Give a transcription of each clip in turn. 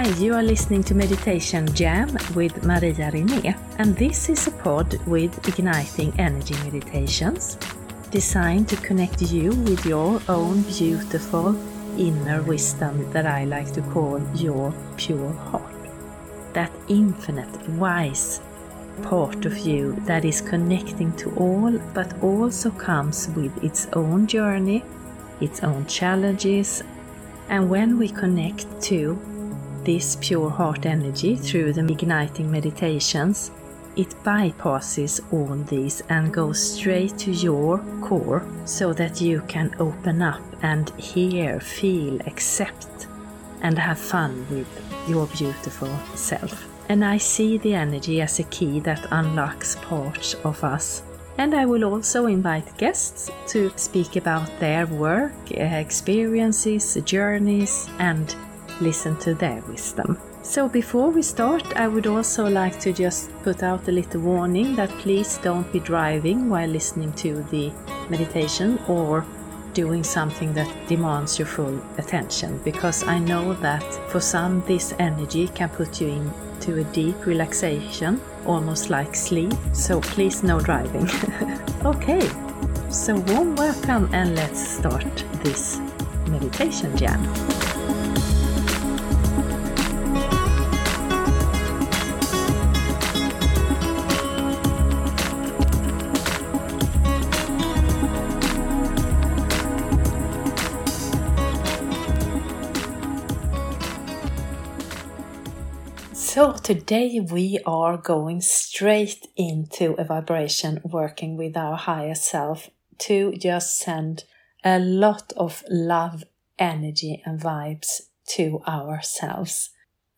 Hi, you are listening to Meditation Jam with Maria Rinné, and this is a pod with igniting energy meditations designed to connect you with your own beautiful inner wisdom that I like to call your pure heart. That infinite, wise part of you that is connecting to all but also comes with its own journey, its own challenges, and when we connect to this pure heart energy through the igniting meditations, it bypasses all these and goes straight to your core so that you can open up and hear, feel, accept, and have fun with your beautiful self. And I see the energy as a key that unlocks parts of us. And I will also invite guests to speak about their work, experiences, journeys, and listen to their wisdom. So before we start, I would also like to just put out a little warning that please don't be driving while listening to the meditation or doing something that demands your full attention because I know that for some this energy can put you into a deep relaxation, almost like sleep. So please no driving. okay, so warm welcome and let's start this meditation jam. So, today we are going straight into a vibration working with our higher self to just send a lot of love, energy, and vibes to ourselves.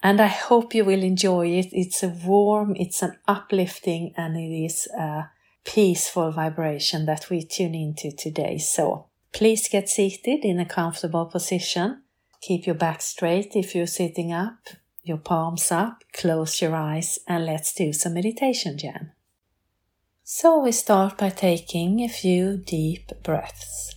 And I hope you will enjoy it. It's a warm, it's an uplifting, and it is a peaceful vibration that we tune into today. So, please get seated in a comfortable position. Keep your back straight if you're sitting up your palms up, close your eyes, and let's do some meditation jam. So we start by taking a few deep breaths.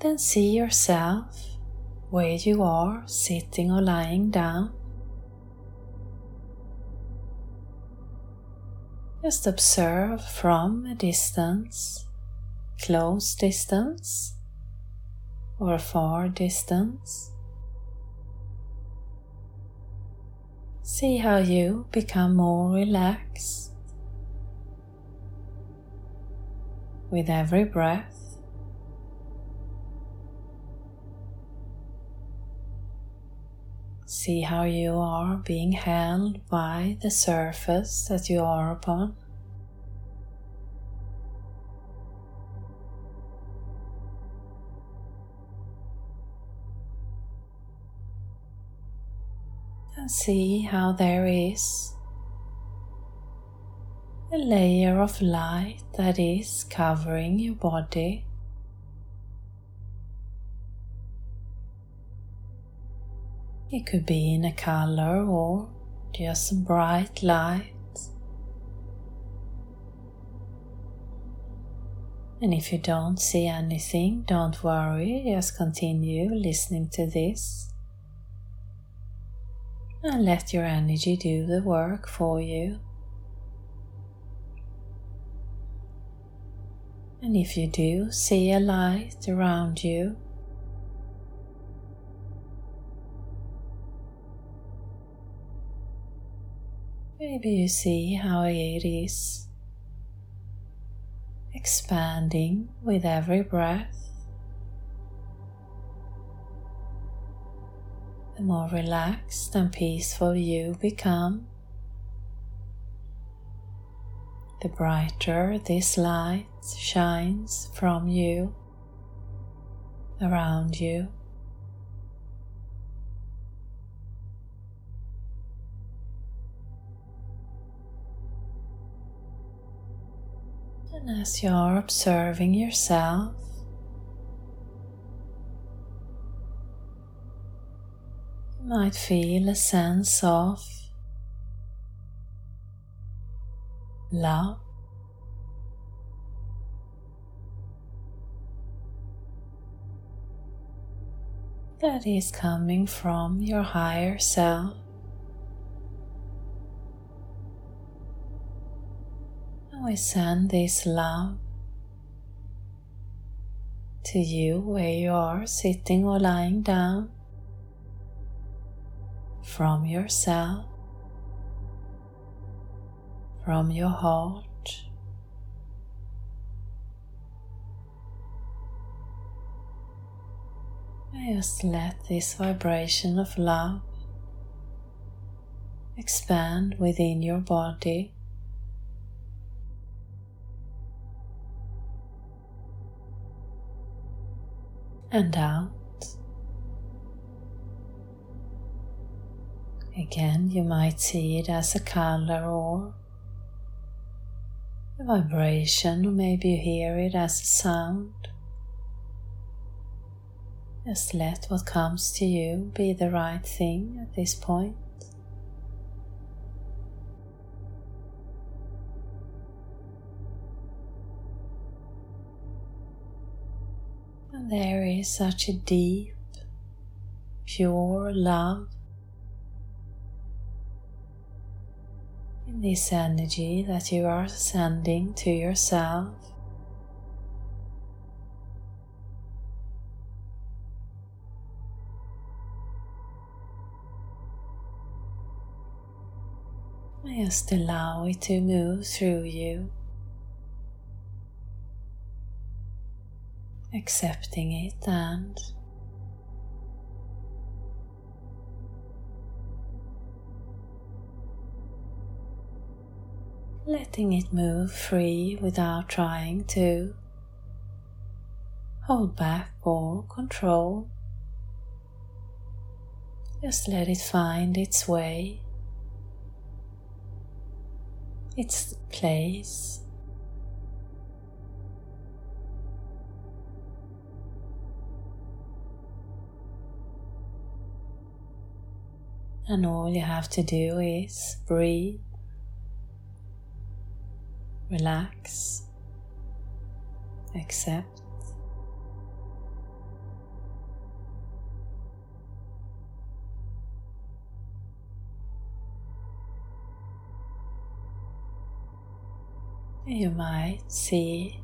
Then see yourself where you are, sitting or lying down. Just observe from a distance, close distance, or far distance. See how you become more relaxed, with every breath. See how you are being held by the surface that you are upon. And see how there is a layer of light that is covering your body. It could be in a color or just a bright light. And if you don't see anything, don't worry, just continue listening to this. And let your energy do the work for you. And if you do see a light around you, Maybe you see how it is expanding with every breath. The more relaxed and peaceful you become, the brighter this light shines from you, around you. As you're observing yourself, you might feel a sense of love. That is coming from your higher self. We send this love to you where you are sitting or lying down from yourself, from your heart. I Just let this vibration of love expand within your body. And out. Again, you might see it as a color or a vibration, or maybe you hear it as a sound. Just let what comes to you be the right thing at this point. There is such a deep, pure love in this energy that you are sending to yourself. Just allow it to move through you. Accepting it and letting it move free without trying to hold back or control. Just let it find its way, its place. And all you have to do is breathe, relax, accept. You might see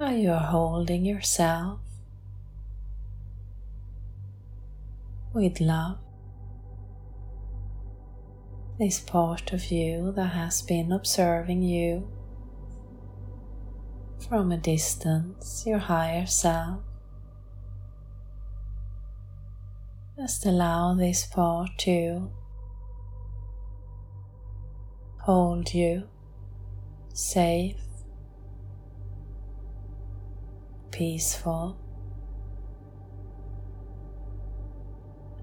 how you are holding yourself with love. This part of you that has been observing you from a distance your higher self. Just allow this part to hold you safe, peaceful,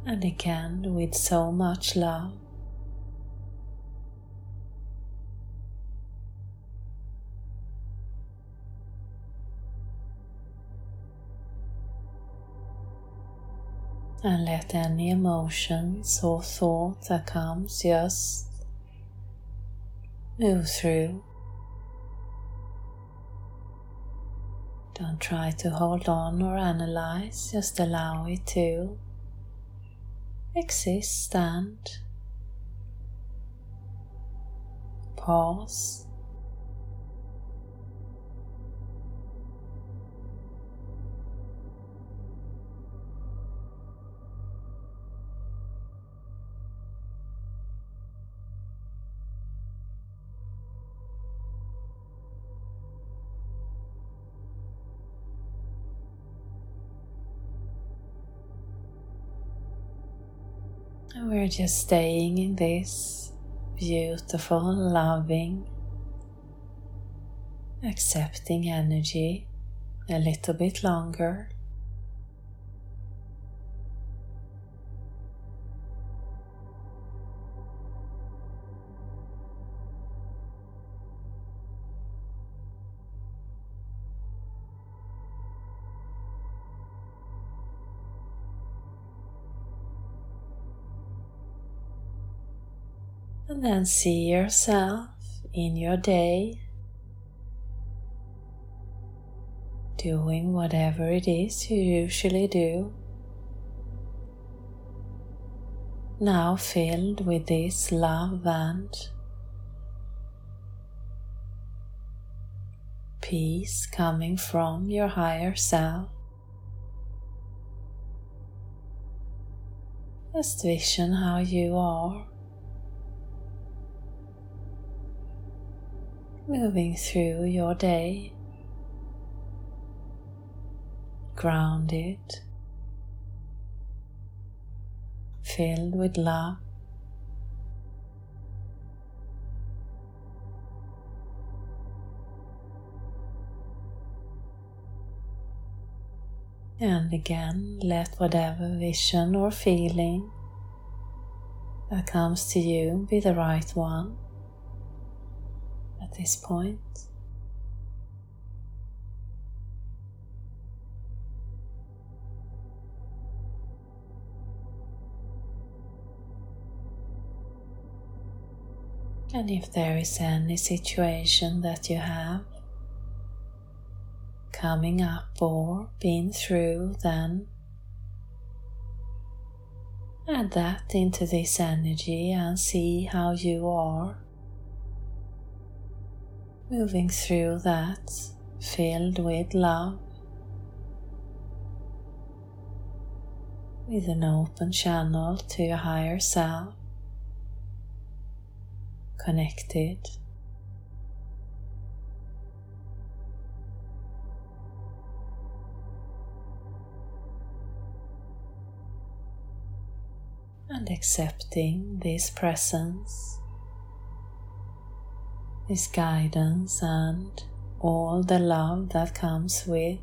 and again with so much love. and let any emotions or thought that comes just move through. Don't try to hold on or analyze, just allow it to exist and pause. We're just staying in this beautiful, loving, accepting energy a little bit longer. And see yourself in your day doing whatever it is you usually do. Now filled with this love and peace coming from your higher self. Just vision how you are moving through your day, grounded, filled with love. And again, let whatever vision or feeling that comes to you be the right one at this point. And if there is any situation that you have coming up or been through, then add that into this energy and see how you are moving through that filled with love, with an open channel to your higher self, connected. And accepting this presence this guidance and all the love that comes with.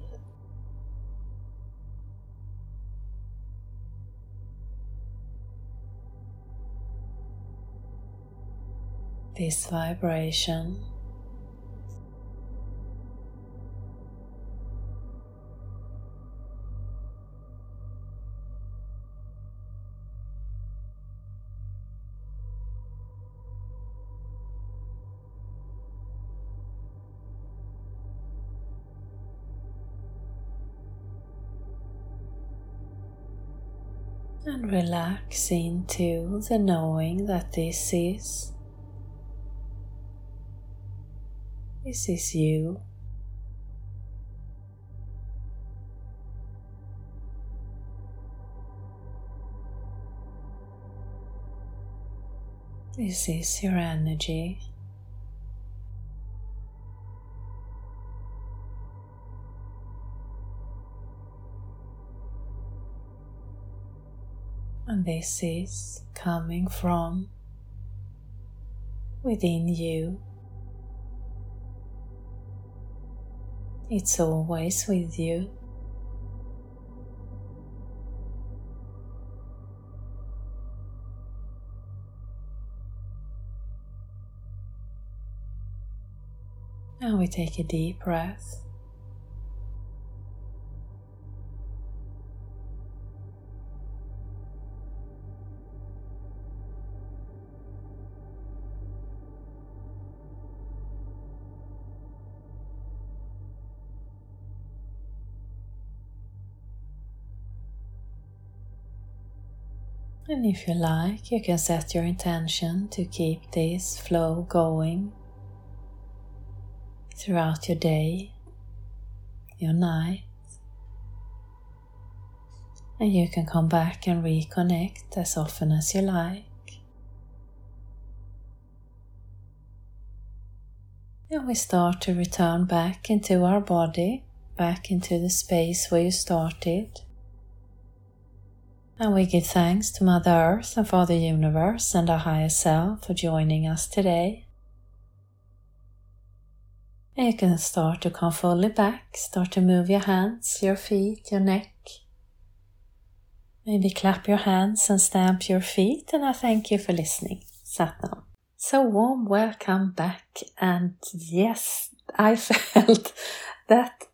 This vibration. And relax into the knowing that this is this is you This is your energy. And this is coming from within you. It's always with you. Now we take a deep breath. And if you like, you can set your intention to keep this flow going throughout your day, your night. And you can come back and reconnect as often as you like. And we start to return back into our body, back into the space where you started. And we give thanks to Mother Earth and Father Universe and our higher self for joining us today. And you can start to come fully back, start to move your hands, your feet, your neck. Maybe clap your hands and stamp your feet, and I thank you for listening. Satnam. So warm welcome back, and yes, I felt that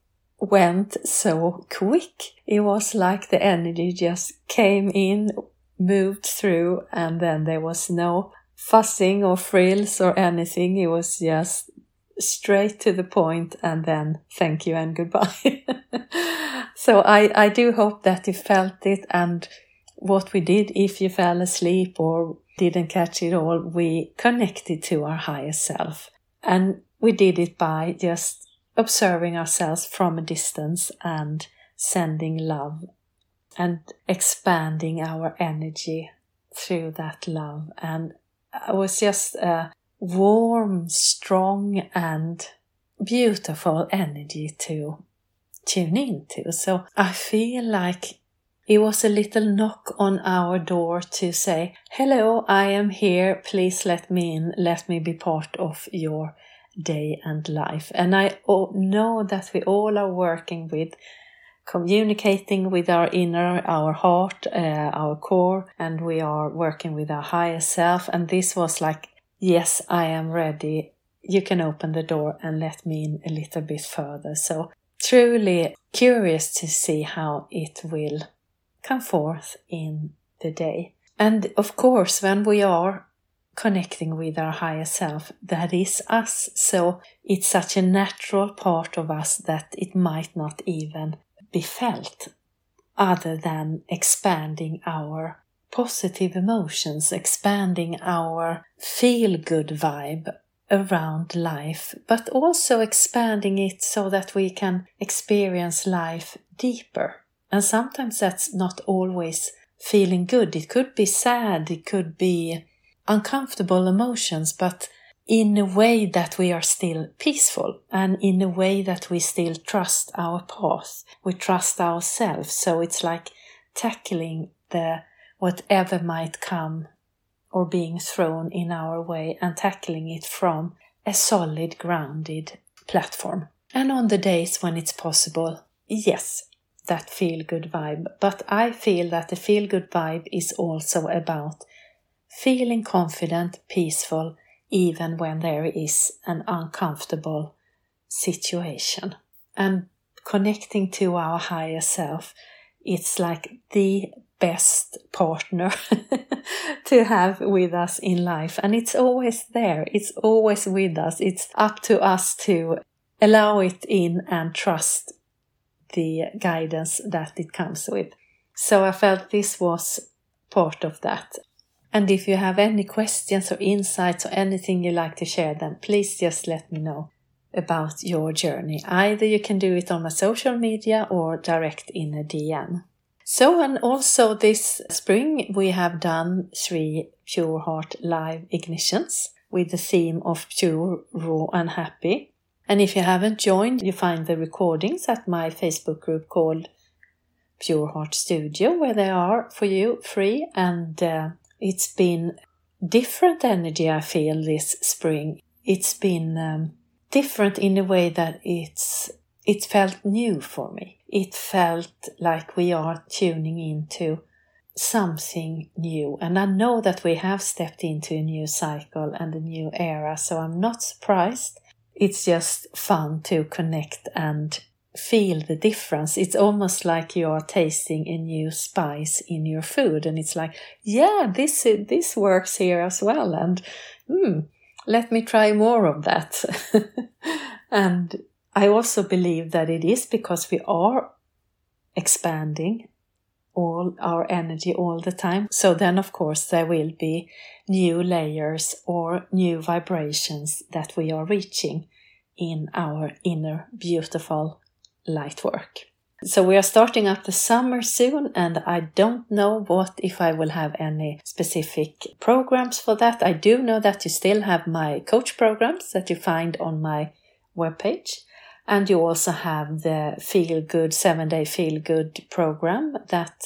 went so quick. It was like the energy just came in, moved through, and then there was no fussing or frills or anything. It was just straight to the point and then thank you and goodbye. so I, I do hope that you felt it and what we did if you fell asleep or didn't catch it all, we connected to our higher self. And we did it by just observing ourselves from a distance and sending love and expanding our energy through that love. And it was just a warm, strong, and beautiful energy to tune into. So I feel like it was a little knock on our door to say, Hello, I am here. Please let me in. Let me be part of your day and life. And I know that we all are working with communicating with our inner, our heart, uh, our core, and we are working with our higher self. And this was like, yes, I am ready. You can open the door and let me in a little bit further. So truly curious to see how it will come forth in the day. And of course, when we are connecting with our higher self that is us. So it's such a natural part of us that it might not even be felt other than expanding our positive emotions, expanding our feel good vibe around life, but also expanding it so that we can experience life deeper. And sometimes that's not always feeling good. It could be sad, it could be uncomfortable emotions, but in a way that we are still peaceful and in a way that we still trust our path. We trust ourselves. So it's like tackling the whatever might come or being thrown in our way and tackling it from a solid, grounded platform. And on the days when it's possible, yes, that feel good vibe. But I feel that the feel good vibe is also about feeling confident, peaceful, even when there is an uncomfortable situation. And connecting to our higher self, it's like the best partner to have with us in life. And it's always there, it's always with us. It's up to us to allow it in and trust the guidance that it comes with. So I felt this was part of that. And if you have any questions or insights or anything you'd like to share, then please just let me know about your journey. Either you can do it on my social media or direct in a DM. So, and also this spring we have done three Pure Heart live ignitions with the theme of pure, raw, and happy. And if you haven't joined, you find the recordings at my Facebook group called Pure Heart Studio where they are for you free. And uh, it's been different energy I feel this spring. It's been um, different in a way that it's it felt new for me. It felt like we are tuning into something new. And I know that we have stepped into a new cycle and a new era, so I'm not surprised. It's just fun to connect and feel the difference. It's almost like you're tasting a new spice in your food, and it's like, yeah, this this works here as well, and mm, let me try more of that. and I also believe that it is because we are expanding all our energy all the time. So then, of course, there will be new layers or new vibrations that we are reaching in our inner beautiful light work. So we are starting up the summer soon, and I don't know what if I will have any specific programs for that. I do know that you still have my coach programs that you find on my webpage. And you also have the Feel Good seven day Feel Good program that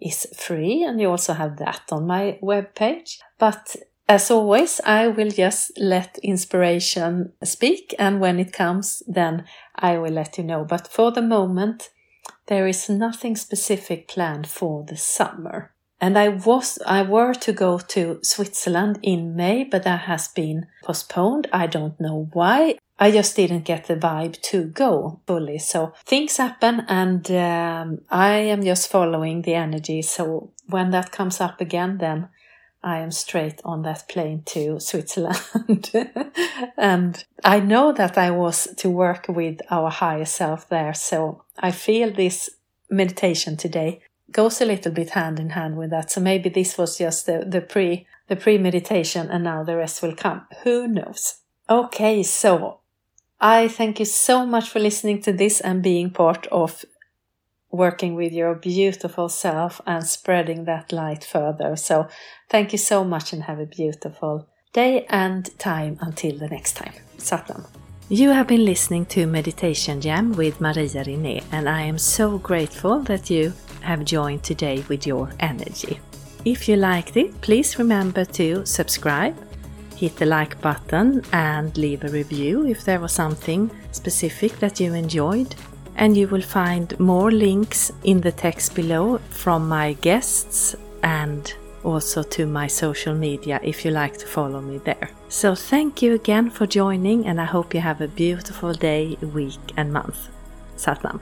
is free, and you also have that on my webpage. But as always, I will just let inspiration speak, and when it comes, then I will let you know. But for the moment, there is nothing specific planned for the summer. And I was, I were to go to Switzerland in May, but that has been postponed. I don't know why. I just didn't get the vibe to go fully. So things happen and um, I am just following the energy. So when that comes up again, then I am straight on that plane to Switzerland. and I know that I was to work with our higher self there. So I feel this meditation today goes a little bit hand in hand with that. So maybe this was just the, the pre the pre meditation and now the rest will come. Who knows? Okay, so I thank you so much for listening to this and being part of working with your beautiful self and spreading that light further. So thank you so much and have a beautiful day and time until the next time. Satnam. You have been listening to Meditation Jam with Maria Rinné, and I am so grateful that you have joined today with your energy. If you liked it, please remember to subscribe hit the like button and leave a review if there was something specific that you enjoyed. And you will find more links in the text below from my guests and also to my social media if you like to follow me there. So thank you again for joining and I hope you have a beautiful day, week and month. Satnam.